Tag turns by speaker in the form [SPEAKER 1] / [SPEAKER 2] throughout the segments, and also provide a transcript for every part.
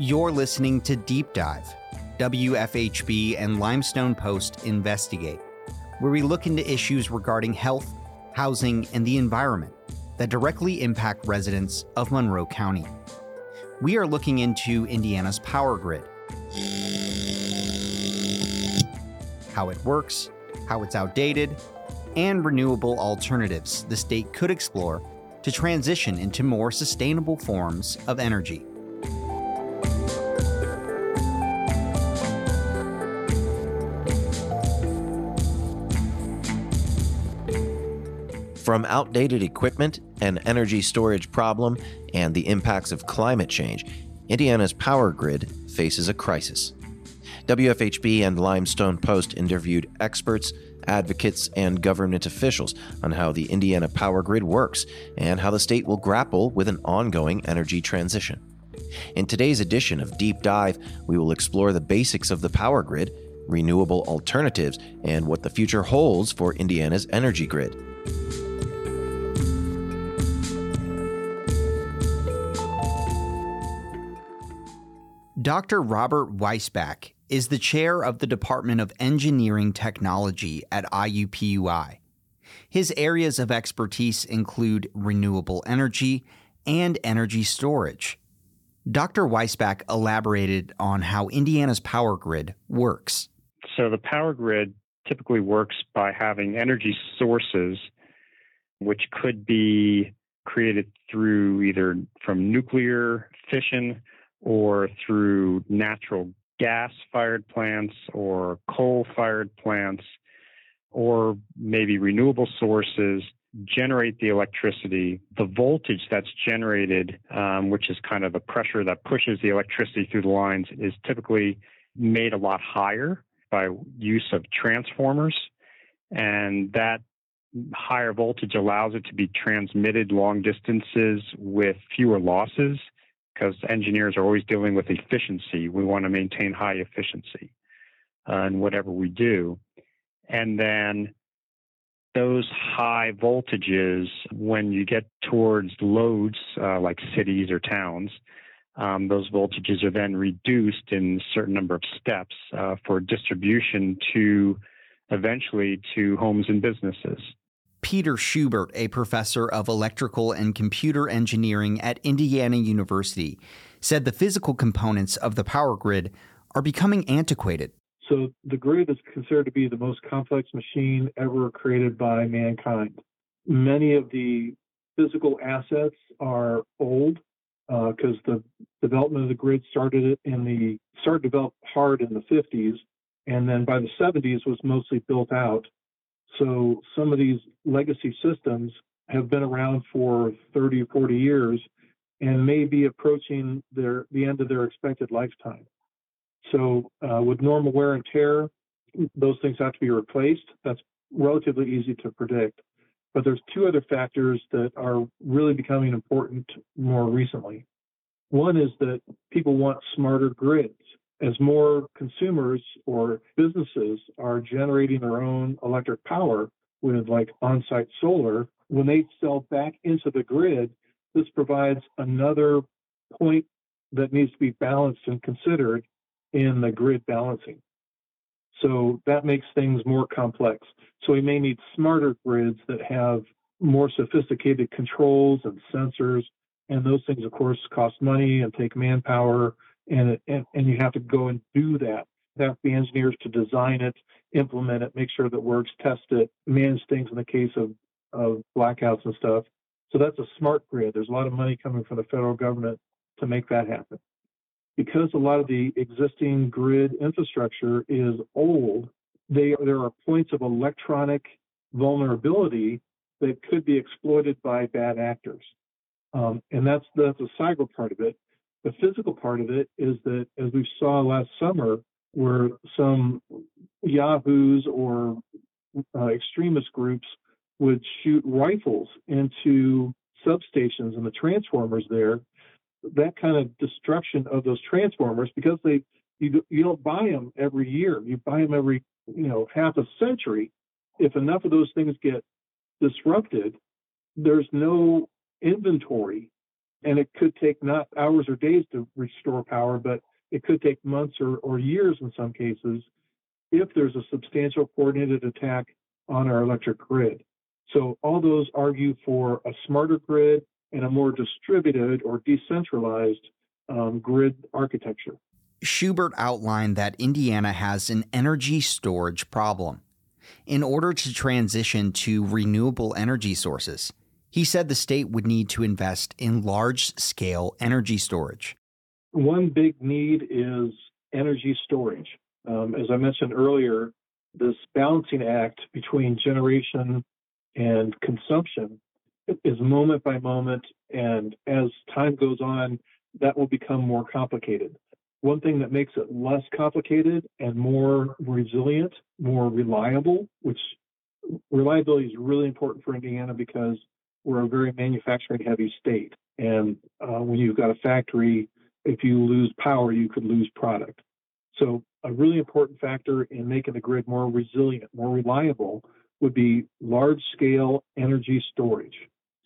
[SPEAKER 1] You're listening to Deep Dive, WFHB and Limestone Post Investigate, where we look into issues regarding health, housing, and the environment that directly impact residents of Monroe County. We are looking into Indiana's power grid, how it works, how it's outdated, and renewable alternatives the state could explore to transition into more sustainable forms of energy.
[SPEAKER 2] From outdated equipment, an energy storage problem, and the impacts of climate change, Indiana's power grid faces a crisis. WFHB and Limestone Post interviewed experts, advocates, and government officials on how the Indiana power grid works and how the state will grapple with an ongoing energy transition. In today's edition of Deep Dive, we will explore the basics of the power grid, renewable alternatives, and what the future holds for Indiana's energy grid.
[SPEAKER 1] Dr. Robert Weisbach is the chair of the Department of Engineering Technology at IUPUI. His areas of expertise include renewable energy and energy storage. Dr. Weisbach elaborated on how Indiana's power grid works.
[SPEAKER 3] So, the power grid typically works by having energy sources which could be created through either from nuclear fission or through natural gas fired plants or coal fired plants or maybe renewable sources generate the electricity. The voltage that's generated, um, which is kind of the pressure that pushes the electricity through the lines, is typically made a lot higher by use of transformers. And that higher voltage allows it to be transmitted long distances with fewer losses because engineers are always dealing with efficiency. We want to maintain high efficiency uh, in whatever we do. And then those high voltages, when you get towards loads uh, like cities or towns, um, those voltages are then reduced in a certain number of steps uh, for distribution to eventually to homes and businesses.
[SPEAKER 1] Peter Schubert, a professor of electrical and computer engineering at Indiana University, said the physical components of the power grid are becoming antiquated.
[SPEAKER 4] So the grid is considered to be the most complex machine ever created by mankind. Many of the physical assets are old because uh, the development of the grid started in the started develop hard in the 50s, and then by the 70s was mostly built out. So some of these legacy systems have been around for 30 or 40 years and may be approaching their the end of their expected lifetime. So uh, with normal wear and tear, those things have to be replaced. That's relatively easy to predict. But there's two other factors that are really becoming important more recently. One is that people want smarter grids as more consumers or businesses are generating their own electric power with like on-site solar, when they sell back into the grid, this provides another point that needs to be balanced and considered in the grid balancing. So that makes things more complex. So we may need smarter grids that have more sophisticated controls and sensors. And those things, of course, cost money and take manpower and, it, and and you have to go and do that. Have the engineers to design it, implement it, make sure that works, test it, manage things in the case of of blackouts and stuff. So that's a smart grid. There's a lot of money coming from the federal government to make that happen. Because a lot of the existing grid infrastructure is old, they, there are points of electronic vulnerability that could be exploited by bad actors. Um, and that's that's a cyber part of it. The physical part of it is that, as we saw last summer, where some yahoos or uh, extremist groups would shoot rifles into substations and the transformers there, that kind of destruction of those transformers, because they you, you don't buy them every year, you buy them every you know half a century. If enough of those things get disrupted, there's no inventory And it could take not hours or days to restore power, but it could take months or, or years in some cases if there's a substantial coordinated attack on our electric grid. So all those argue for a smarter grid and a more distributed or decentralized um, grid architecture.
[SPEAKER 1] Schubert outlined that Indiana has an energy storage problem. In order to transition to renewable energy sources, he said the state would need to invest in large scale energy storage.
[SPEAKER 4] One big need is energy storage. Um, as I mentioned earlier, this balancing act between generation and consumption is moment by moment, and as time goes on, that will become more complicated. One thing that makes it less complicated and more resilient, more reliable, which reliability is really important for Indiana because we're a very manufacturing heavy state. And uh, when you've got a factory, if you lose power, you could lose product. So, a really important factor in making the grid more resilient, more reliable, would be large scale energy storage.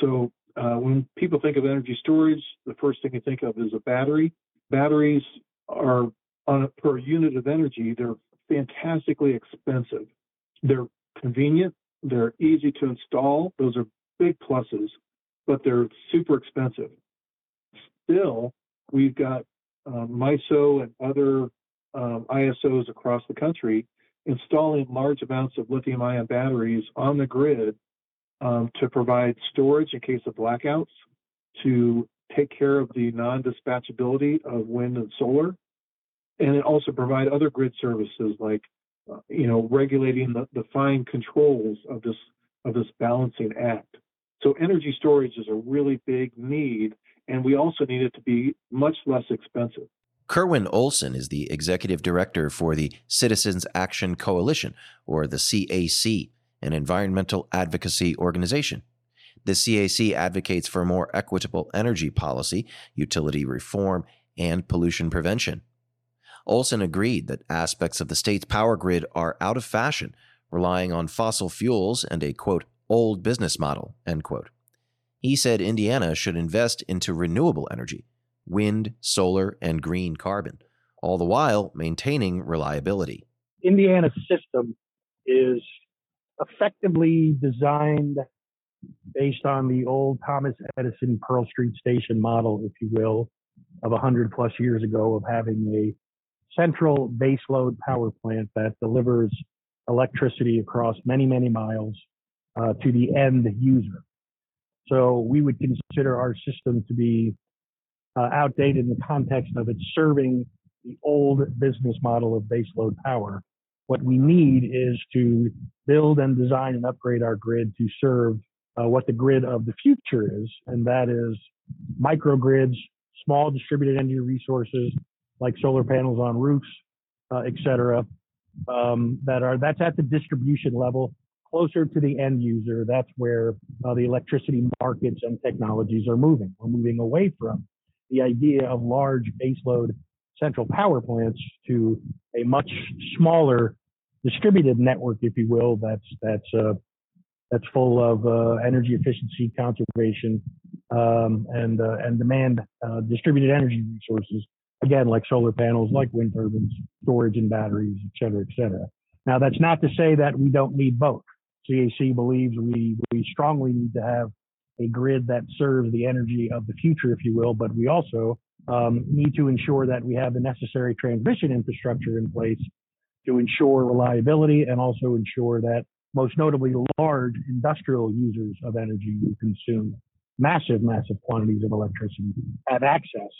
[SPEAKER 4] So, uh, when people think of energy storage, the first thing you think of is a battery. Batteries are on a, per unit of energy, they're fantastically expensive. They're convenient, they're easy to install. Those are big pluses, but they're super expensive. Still, we've got uh, MISO and other um, ISOs across the country installing large amounts of lithium ion batteries on the grid um, to provide storage in case of blackouts, to take care of the non dispatchability of wind and solar, and also provide other grid services like uh, you know regulating the, the fine controls of this of this balancing act. So energy storage is a really big need, and we also need it to be much less expensive.
[SPEAKER 2] Kerwin Olson is the executive director for the Citizens Action Coalition, or the CAC, an environmental advocacy organization. The CAC advocates for more equitable energy policy, utility reform, and pollution prevention. Olson agreed that aspects of the state's power grid are out of fashion, relying on fossil fuels and a quote, old business model, end quote. He said Indiana should invest into renewable energy, wind, solar, and green carbon, all the while maintaining reliability.
[SPEAKER 5] Indiana's system is effectively designed based on the old Thomas Edison Pearl Street Station model, if you will, of 100 plus years ago of having a central baseload power plant that delivers electricity across many, many miles uh, to the end user. So we would consider our system to be uh, outdated in the context of it serving the old business model of baseload power. What we need is to build and design and upgrade our grid to serve uh, what the grid of the future is, and that is microgrids, small distributed energy resources like solar panels on roofs, uh, et cetera, um, that are that's at the distribution level, closer to the end user. That's where uh, the electricity markets and technologies are moving. We're moving away from the idea of large baseload central power plants to a much smaller distributed network, if you will, that's that's uh, that's full of uh, energy efficiency, conservation, um, and uh, and demand uh, distributed energy resources again, like solar panels, like wind turbines, storage and batteries, et cetera, et cetera. Now, that's not to say that we don't need both. CAC believes we, we strongly need to have a grid that serves the energy of the future, if you will, but we also um, need to ensure that we have the necessary transmission infrastructure in place to ensure reliability and also ensure that most notably large industrial users of energy who consume massive, massive quantities of electricity have access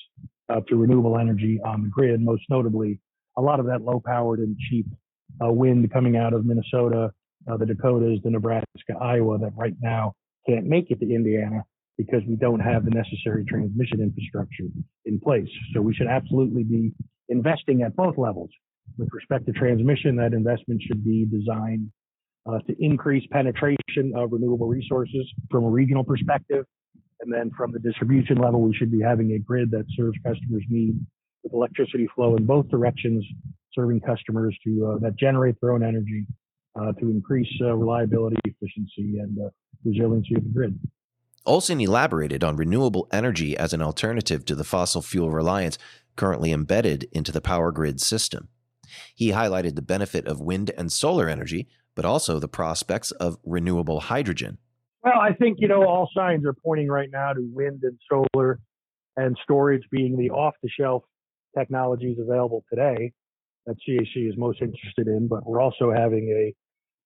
[SPEAKER 5] uh, to renewable energy on the grid, most notably a lot of that low powered and cheap uh, wind coming out of Minnesota, uh, the Dakotas, the Nebraska, Iowa that right now can't make it to Indiana because we don't have the necessary transmission infrastructure in place. So we should absolutely be investing at both levels. With respect to transmission, that investment should be designed uh, to increase penetration of renewable resources from a regional perspective and then from the distribution level, we should be having a grid that serves customers' needs with electricity flow in both directions, serving customers to uh, that generate their own energy uh, to increase uh, reliability, efficiency, and uh, resiliency of the grid.
[SPEAKER 2] Olson elaborated on renewable energy as an alternative to the fossil fuel reliance currently embedded into the power grid system. He highlighted the benefit of wind and solar energy, but also the prospects of renewable hydrogen.
[SPEAKER 5] Well, I think, you know, all signs are pointing right now to wind and solar and storage being the off the shelf technologies available today that CAC is most interested in. But we're also having a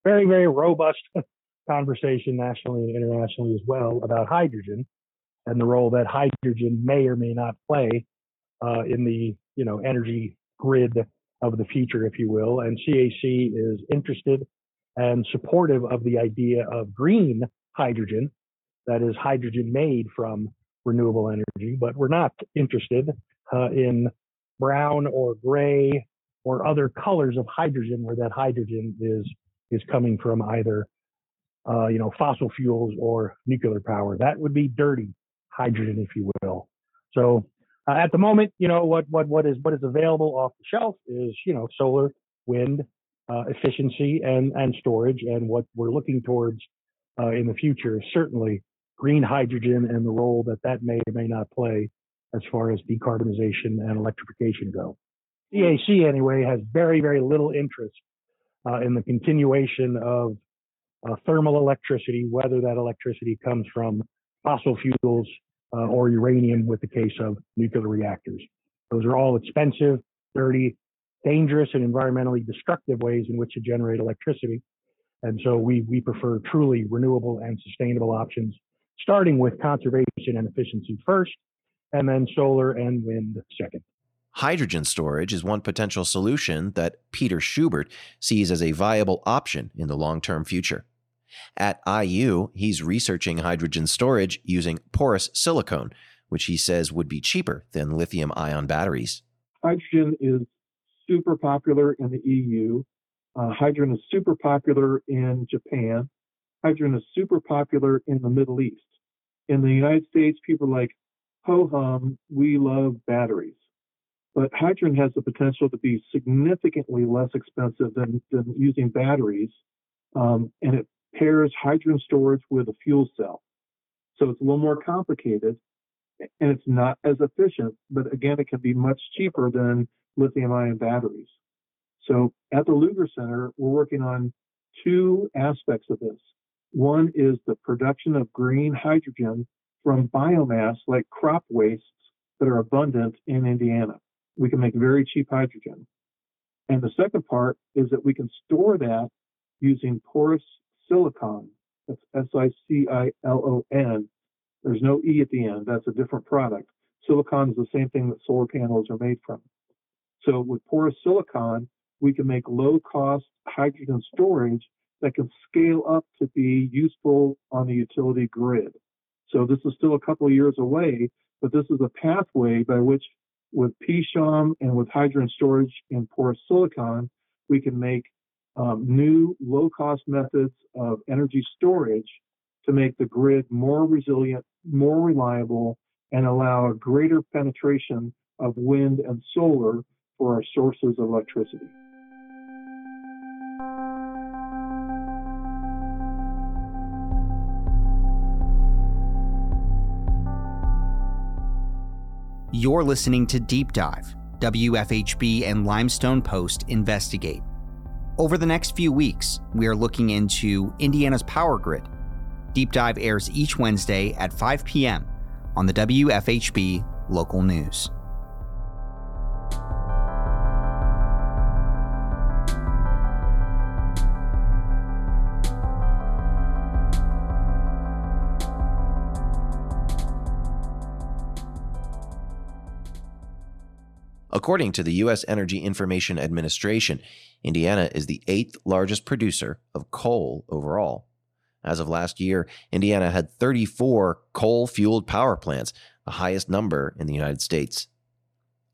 [SPEAKER 5] very, very robust conversation nationally and internationally as well about hydrogen and the role that hydrogen may or may not play uh, in the you know energy grid of the future, if you will. And CAC is interested and supportive of the idea of green hydrogen, that is hydrogen made from renewable energy, but we're not interested uh, in brown or gray or other colors of hydrogen where that hydrogen is is coming from either uh, you know fossil fuels or nuclear power. That would be dirty hydrogen, if you will. So uh, at the moment, you know what what what is what is available off the shelf is you know solar, wind, uh, efficiency, and and storage. And what we're looking towards uh, in the future is certainly green hydrogen and the role that that may or may not play as far as decarbonization and electrification go. CAC anyway has very very little interest uh, in the continuation of uh, thermal electricity, whether that electricity comes from fossil fuels uh, or uranium with the case of nuclear reactors. Those are all expensive, dirty, dangerous, and environmentally destructive ways in which to generate electricity. And so we, we prefer truly renewable and sustainable options, starting with conservation and efficiency first, and then solar and wind second.
[SPEAKER 2] Hydrogen storage is one potential solution that Peter Schubert sees as a viable option in the long term future. At IU, he's researching hydrogen storage using porous silicone, which he says would be cheaper than lithium ion batteries.
[SPEAKER 4] Hydrogen is super popular in the EU. Uh, hydrogen is super popular in Japan. Hydrogen is super popular in the Middle East. In the United States, people are like, ho hum, we love batteries. But hydrogen has the potential to be significantly less expensive than, than using batteries. Um, and it pairs hydrogen storage with a fuel cell. So it's a little more complicated and it's not as efficient, but again, it can be much cheaper than lithium ion batteries. So at the Lugar Center, we're working on two aspects of this. One is the production of green hydrogen from biomass like crop wastes that are abundant in Indiana. We can make very cheap hydrogen. And the second part is that we can store that using porous silicon. That's S-I-C-I-L-O-N. There's no E at the end. That's a different product. Silicon is the same thing that solar panels are made from. So with porous silicon, we can make low cost hydrogen storage that can scale up to be useful on the utility grid. So this is still a couple of years away, but this is a pathway by which with PSHOM and with hydrogen storage in porous silicon, we can make um, new low cost methods of energy storage to make the grid more resilient, more reliable, and allow a greater penetration of wind and solar for our sources of electricity.
[SPEAKER 1] You're listening to Deep Dive. WFHB and Limestone Post investigate. Over the next few weeks, we are looking into Indiana's power grid. Deep Dive airs each Wednesday at 5 p.m. on the WFHB local news.
[SPEAKER 2] According to the U.S. Energy Information Administration, Indiana is the eighth largest producer of coal overall. As of last year, Indiana had 34 coal fueled power plants, the highest number in the United States.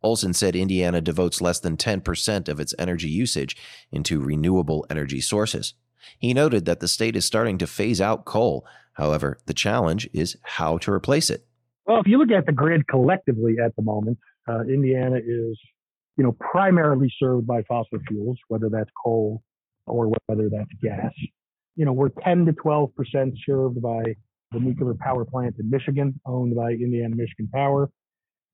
[SPEAKER 2] Olson said Indiana devotes less than 10% of its energy usage into renewable energy sources. He noted that the state is starting to phase out coal. However, the challenge is how to replace it.
[SPEAKER 5] Well, if you look at the grid collectively at the moment, uh, Indiana is you know, primarily served by fossil fuels, whether that's coal or whether that's gas. You know, we're 10 to 12 percent served by the nuclear power plant in Michigan, owned by Indiana Michigan Power.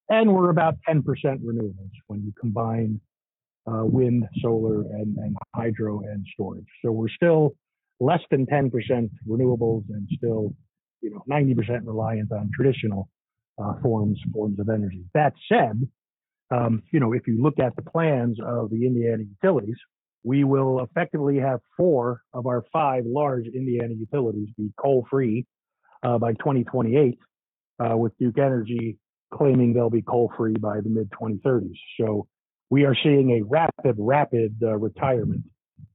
[SPEAKER 5] And we're about 10% renewables when you combine uh, wind, solar, and, and hydro and storage. So we're still less than 10% renewables and still, you know, 90% reliant on traditional uh, forms forms of energy. That said, um, you know, if you look at the plans of the Indiana utilities, we will effectively have four of our five large Indiana utilities be coal free uh, by 2028, uh, with Duke Energy claiming they'll be coal free by the mid 2030s. So we are seeing a rapid, rapid uh, retirement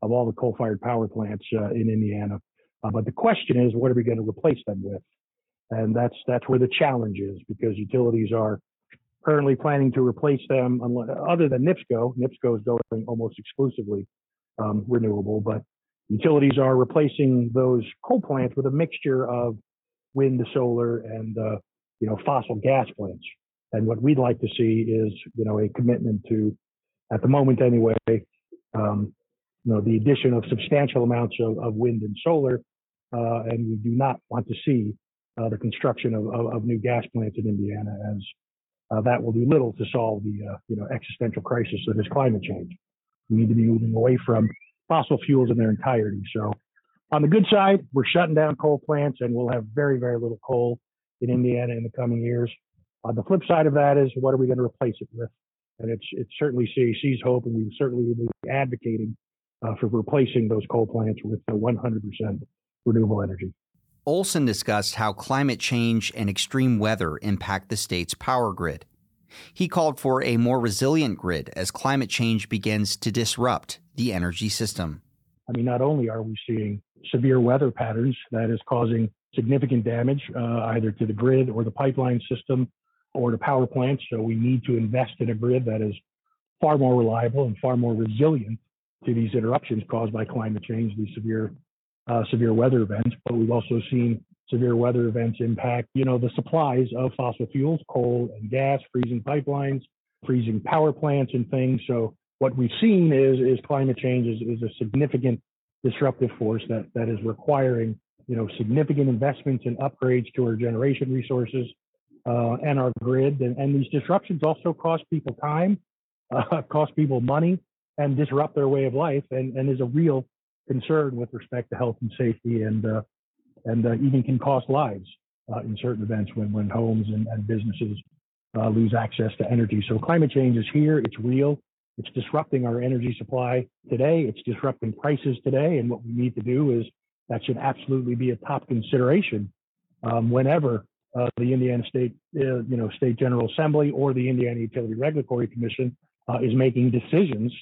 [SPEAKER 5] of all the coal fired power plants uh, in Indiana. Uh, but the question is, what are we going to replace them with? And that's that's where the challenge is because utilities are currently planning to replace them, other than NIPSCO. NIPSCO is going almost exclusively um, renewable, but utilities are replacing those coal plants with a mixture of wind, solar, and uh, you know fossil gas plants. And what we'd like to see is you know a commitment to, at the moment anyway, um, you know the addition of substantial amounts of, of wind and solar, uh, and we do not want to see uh, the construction of, of, of, new gas plants in Indiana, as uh, that will do little to solve the uh, you know existential crisis that is climate change. We need to be moving away from fossil fuels in their entirety. So, on the good side, we're shutting down coal plants, and we'll have very very little coal in Indiana in the coming years. On the flip side of that is, what are we going to replace it with? And it's it's certainly CAC's hope, and we certainly will be advocating uh, for replacing those coal plants with 100% renewable energy.
[SPEAKER 1] Olson discussed how climate change and extreme weather impact the state's power grid. He called for a more resilient grid as climate change begins to disrupt the energy system.
[SPEAKER 5] I mean, not only are we seeing severe weather patterns that is causing significant damage uh, either to the grid or the pipeline system or to power plants, so we need to invest in a grid that is far more reliable and far more resilient to these interruptions caused by climate change, these severe uh, severe weather events, but we've also seen severe weather events impact, you know, the supplies of fossil fuels, coal and gas, freezing pipelines, freezing power plants and things. So what we've seen is is climate change is, is a significant disruptive force that that is requiring, you know, significant investments and upgrades to our generation resources uh, and our grid. And, and, these disruptions also cost people time, uh, cost people money, and disrupt their way of life, and, and is a real concern with respect to health and safety and uh, and uh, even can cost lives uh, in certain events when when homes and, and businesses uh, lose access to energy. So climate change is here. It's real. It's disrupting our energy supply today. It's disrupting prices today. And what we need to do is that should absolutely be a top consideration um, whenever uh, the Indiana State, uh, you know, State General Assembly or the Indiana Utility Regulatory Commission is making decisions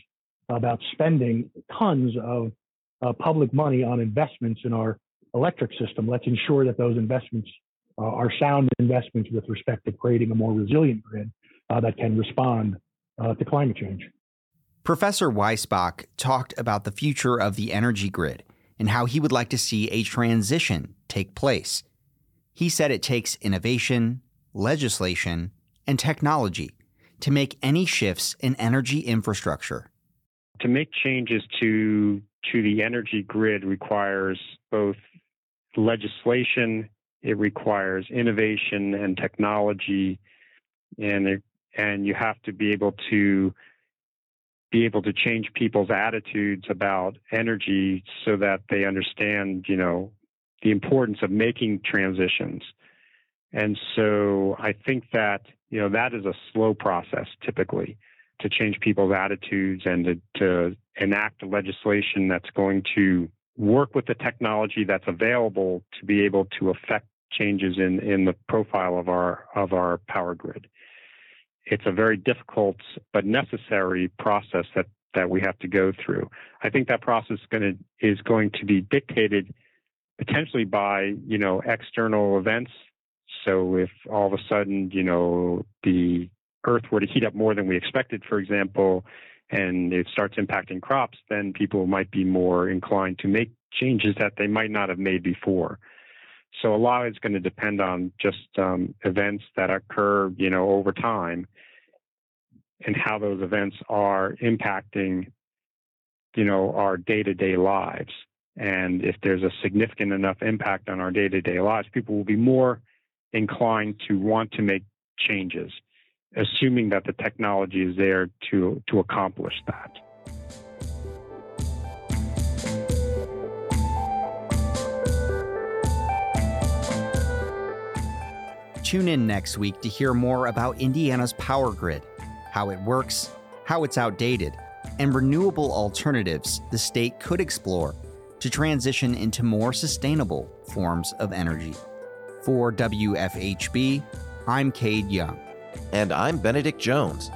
[SPEAKER 5] about spending tons of uh, public money on investments in our electric system. Let's ensure that those investments uh, are sound investments with respect to creating a more resilient grid uh, that can respond uh, to climate change.
[SPEAKER 1] Professor Weisbach talked about the future of the energy grid and how he would like to see a transition take place. He said it takes innovation, legislation, and technology to make any shifts in energy infrastructure.
[SPEAKER 3] To make changes to to the energy grid requires both legislation, it requires innovation and technology, and it, and you have to be able to be able to change people's attitudes about energy so that they understand, you know, the importance of making transitions. And so I think that, you know, that is a slow process typically to change people's attitudes and to, to enact legislation that's going to work with the technology that's available to be able to affect changes in, in the profile of our of our power grid. It's a very difficult but necessary process that, that we have to go through. I think that process is going to is going to be dictated potentially by you know external events. So if all of a sudden you know the Earth were to heat up more than we expected, for example, and it starts impacting crops, then people might be more inclined to make changes that they might not have made before. So a lot is going to depend on just um, events that occur, you know, over time, and how those events are impacting, you know, our day-to-day lives. And if there's a significant enough impact on our day to day lives, people will be more inclined to want to make changes, assuming that the technology is there to, to accomplish that.
[SPEAKER 1] Tune in next week to hear more about Indiana's power grid, how it works, how it's outdated, and renewable alternatives the state could explore to transition into more sustainable forms of energy. For WFHB, I'm Cade Young.
[SPEAKER 2] And I'm Benedict Jones.